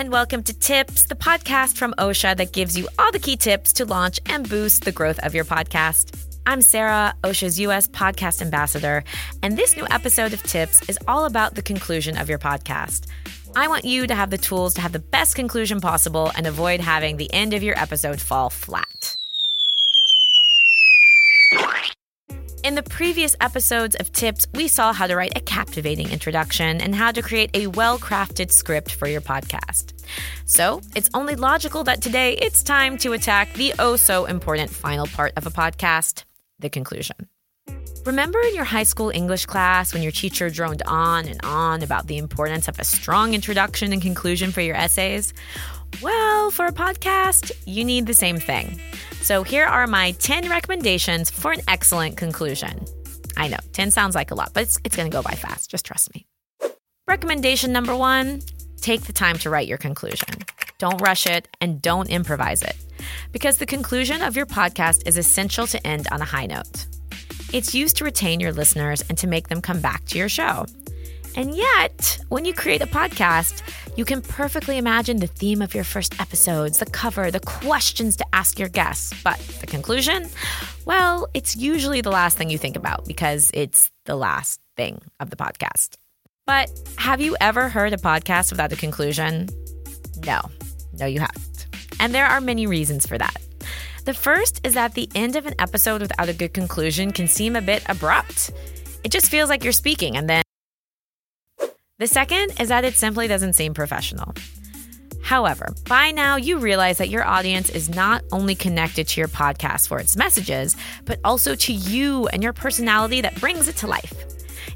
and welcome to Tips, the podcast from Ausha that gives you all the key tips to launch and boost the growth of your podcast. I'm Sarah, Ausha's US podcast ambassador, and this new episode of Tips is all about the conclusion of your podcast. I want you to have the tools to have the best conclusion possible and avoid having the end of your episode fall flat. In the previous episodes of Tips, we saw how to write a captivating introduction and how to create a well crafted script for your podcast. So, it's only logical that today it's time to attack the oh so important final part of a podcast the conclusion. Remember in your high school English class when your teacher droned on and on about the importance of a strong introduction and conclusion for your essays? Well, for a podcast, you need the same thing. So here are my 10 recommendations for an excellent conclusion. I know, 10 sounds like a lot, but it's, it's going to go by fast. Just trust me. Recommendation number one take the time to write your conclusion. Don't rush it and don't improvise it, because the conclusion of your podcast is essential to end on a high note. It's used to retain your listeners and to make them come back to your show. And yet, when you create a podcast, you can perfectly imagine the theme of your first episodes, the cover, the questions to ask your guests. But the conclusion? Well, it's usually the last thing you think about because it's the last thing of the podcast. But have you ever heard a podcast without a conclusion? No, no, you haven't. And there are many reasons for that. The first is that the end of an episode without a good conclusion can seem a bit abrupt. It just feels like you're speaking and then the second is that it simply doesn't seem professional. However, by now you realize that your audience is not only connected to your podcast for its messages, but also to you and your personality that brings it to life.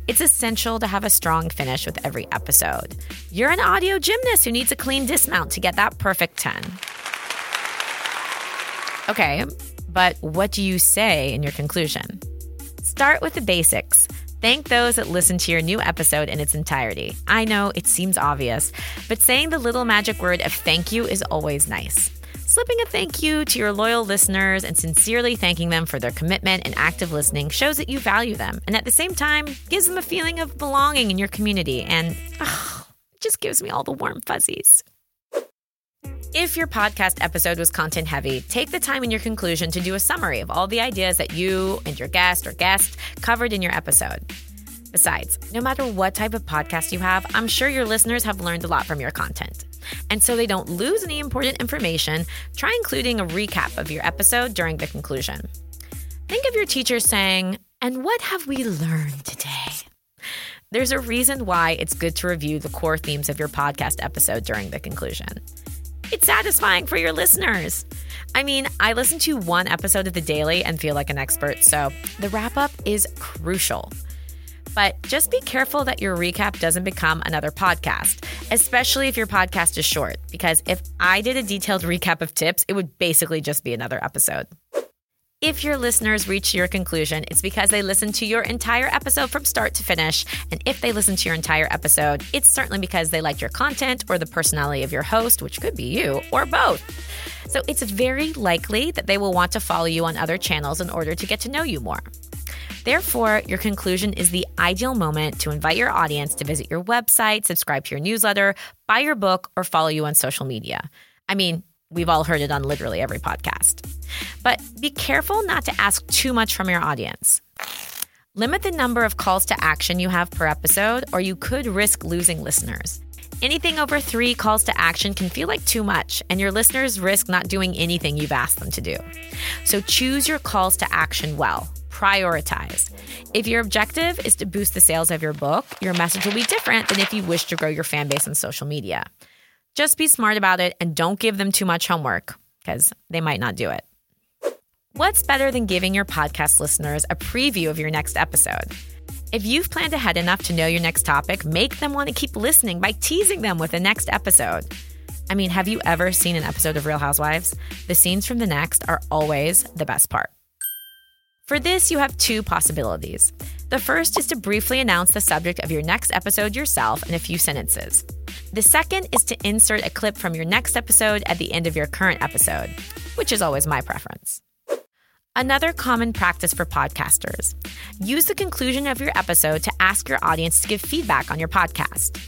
It's essential to have a strong finish with every episode. You're an audio gymnast who needs a clean dismount to get that perfect 10. Okay, but what do you say in your conclusion? Start with the basics. Thank those that listen to your new episode in its entirety. I know it seems obvious, but saying the little magic word of thank you is always nice. Slipping a thank you to your loyal listeners and sincerely thanking them for their commitment and active listening shows that you value them, and at the same time, gives them a feeling of belonging in your community and oh, just gives me all the warm fuzzies. If your podcast episode was content heavy, take the time in your conclusion to do a summary of all the ideas that you and your guest or guest covered in your episode. Besides, no matter what type of podcast you have, I'm sure your listeners have learned a lot from your content. And so they don't lose any important information, try including a recap of your episode during the conclusion. Think of your teacher saying, And what have we learned today? There's a reason why it's good to review the core themes of your podcast episode during the conclusion. It's satisfying for your listeners. I mean, I listen to one episode of The Daily and feel like an expert, so the wrap up is crucial. But just be careful that your recap doesn't become another podcast, especially if your podcast is short, because if I did a detailed recap of tips, it would basically just be another episode. If your listeners reach your conclusion, it's because they listened to your entire episode from start to finish. And if they listen to your entire episode, it's certainly because they liked your content or the personality of your host, which could be you, or both. So it's very likely that they will want to follow you on other channels in order to get to know you more. Therefore, your conclusion is the ideal moment to invite your audience to visit your website, subscribe to your newsletter, buy your book, or follow you on social media. I mean, We've all heard it on literally every podcast. But be careful not to ask too much from your audience. Limit the number of calls to action you have per episode, or you could risk losing listeners. Anything over three calls to action can feel like too much, and your listeners risk not doing anything you've asked them to do. So choose your calls to action well. Prioritize. If your objective is to boost the sales of your book, your message will be different than if you wish to grow your fan base on social media. Just be smart about it and don't give them too much homework because they might not do it. What's better than giving your podcast listeners a preview of your next episode? If you've planned ahead enough to know your next topic, make them want to keep listening by teasing them with the next episode. I mean, have you ever seen an episode of Real Housewives? The scenes from the next are always the best part. For this, you have two possibilities. The first is to briefly announce the subject of your next episode yourself in a few sentences. The second is to insert a clip from your next episode at the end of your current episode, which is always my preference. Another common practice for podcasters use the conclusion of your episode to ask your audience to give feedback on your podcast.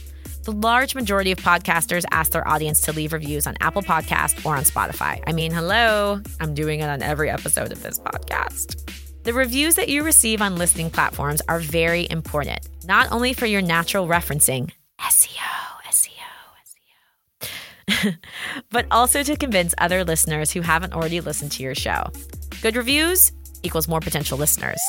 the large majority of podcasters ask their audience to leave reviews on Apple Podcast or on Spotify. I mean, hello, I'm doing it on every episode of this podcast. The reviews that you receive on listening platforms are very important, not only for your natural referencing, SEO, SEO, SEO, but also to convince other listeners who haven't already listened to your show. Good reviews equals more potential listeners.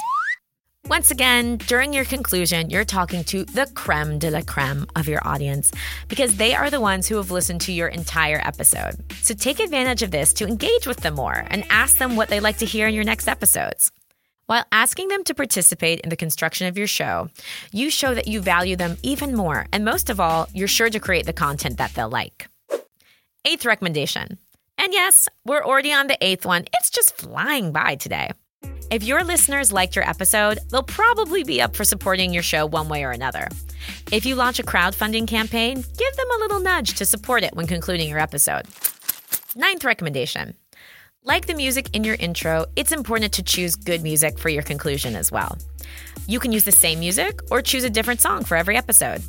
Once again, during your conclusion, you're talking to the creme de la creme of your audience because they are the ones who have listened to your entire episode. So take advantage of this to engage with them more and ask them what they'd like to hear in your next episodes. While asking them to participate in the construction of your show, you show that you value them even more. And most of all, you're sure to create the content that they'll like. Eighth recommendation. And yes, we're already on the eighth one. It's just flying by today. If your listeners liked your episode, they'll probably be up for supporting your show one way or another. If you launch a crowdfunding campaign, give them a little nudge to support it when concluding your episode. Ninth recommendation like the music in your intro, it's important to choose good music for your conclusion as well. You can use the same music or choose a different song for every episode.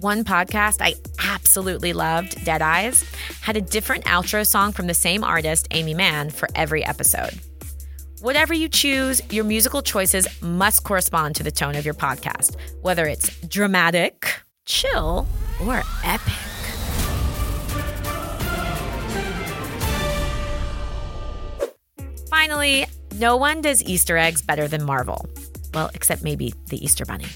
One podcast I absolutely loved, Dead Eyes, had a different outro song from the same artist, Aimee Mann, for every episode. Whatever you choose, your musical choices must correspond to the tone of your podcast, whether it's dramatic, chill, or epic. Finally, no one does Easter eggs better than Marvel. Well, except maybe the Easter Bunny.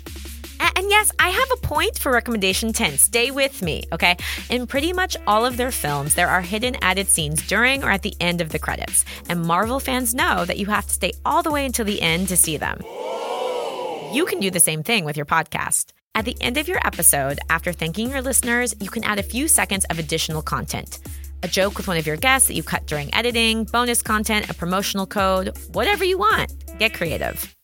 And yes, I have a point for recommendation 10. Stay with me, okay? In pretty much all of their films, there are hidden added scenes during or at the end of the credits. And Marvel fans know that you have to stay all the way until the end to see them. You can do the same thing with your podcast. At the end of your episode, after thanking your listeners, you can add a few seconds of additional content a joke with one of your guests that you cut during editing, bonus content, a promotional code, whatever you want. Get creative.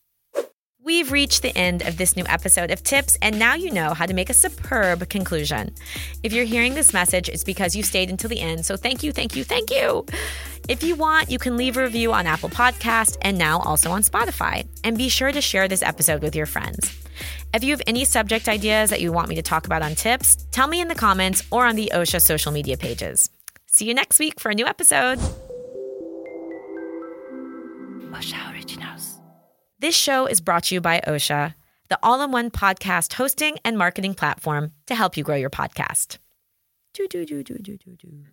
We've reached the end of this new episode of Tips, and now you know how to make a superb conclusion. If you're hearing this message, it's because you stayed until the end, so thank you, thank you, thank you. If you want, you can leave a review on Apple Podcast and now also on Spotify. And be sure to share this episode with your friends. If you have any subject ideas that you want me to talk about on Tips, tell me in the comments or on the Ausha social media pages. See you next week for a new episode. Ausha Originals. This show is brought to you by Ausha, the all in one podcast hosting and marketing platform to help you grow your podcast. Do, do, do, do, do, do, do.